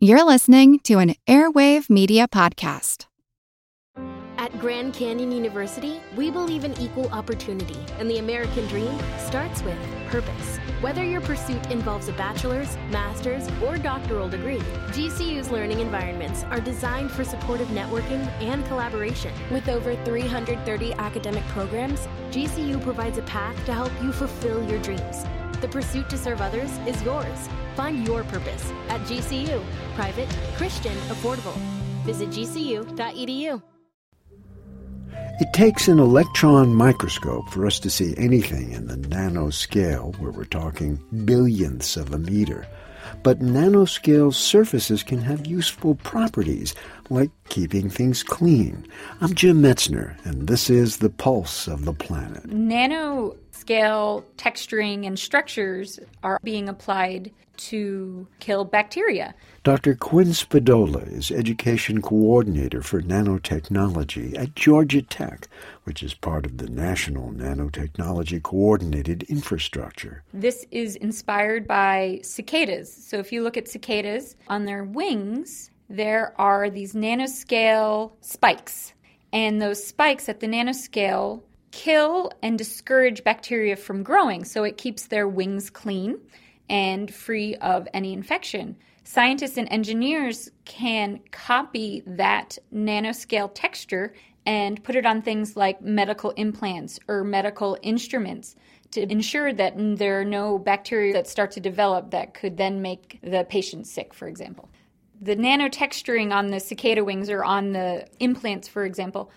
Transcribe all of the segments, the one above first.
You're listening to an Airwave Media Podcast. At Grand Canyon University, we believe in equal opportunity, and the American dream starts with purpose. Whether your pursuit involves a bachelor's, master's, or doctoral degree, GCU's learning environments are designed for supportive networking and collaboration. With over 330 academic programs, GCU provides a path to help you fulfill your dreams. The pursuit to serve others is yours. Find your purpose at GCU. Private, Christian, affordable. Visit gcu.edu. It takes an electron microscope for us to see anything in the nanoscale, where we're talking billionths of a meter. But nanoscale surfaces can have useful properties, like keeping things clean. I'm Jim Metzner, and this is The Pulse of the Planet. Nanoscale texturing and structures are being applied to kill bacteria. Dr. Quinn Spadola is Education Coordinator for Nanotechnology at Georgia Tech, which is part of the National Nanotechnology Coordinated Infrastructure. This is inspired by cicadas. So if you look at cicadas, on their wings, there are these nanoscale spikes. And those spikes at the nanoscale kill and discourage bacteria from growing, so it keeps their wings clean and free of any infection. Scientists and engineers can copy that nanoscale texture and put it on things like medical implants or medical instruments to ensure that there are no bacteria that start to develop that could then make the patient sick, for example. The nanotexturing on the cicada wings or on the implants, for example,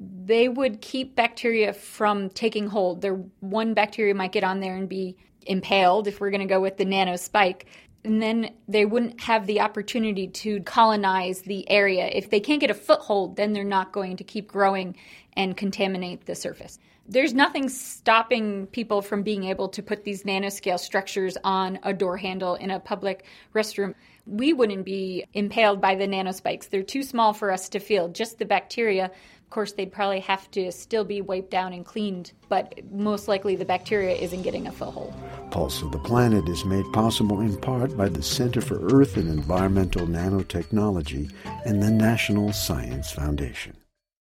they would keep bacteria from taking hold. There, one bacteria might get on there and be impaled, if we're going to go with the nano spike, and then they wouldn't have the opportunity to colonize the area. If they can't get a foothold, then they're not going to keep growing and contaminate the surface. There's nothing stopping people from being able to put these nanoscale structures on a door handle in a public restroom. We wouldn't be impaled by the nanospikes. They're too small for us to feel. Just the bacteria of course, they'd probably have to still be wiped down and cleaned, but most likely the bacteria isn't getting a foothold. Pulse of the Planet is made possible in part by the Center for Earth and Environmental Nanotechnology and the National Science Foundation.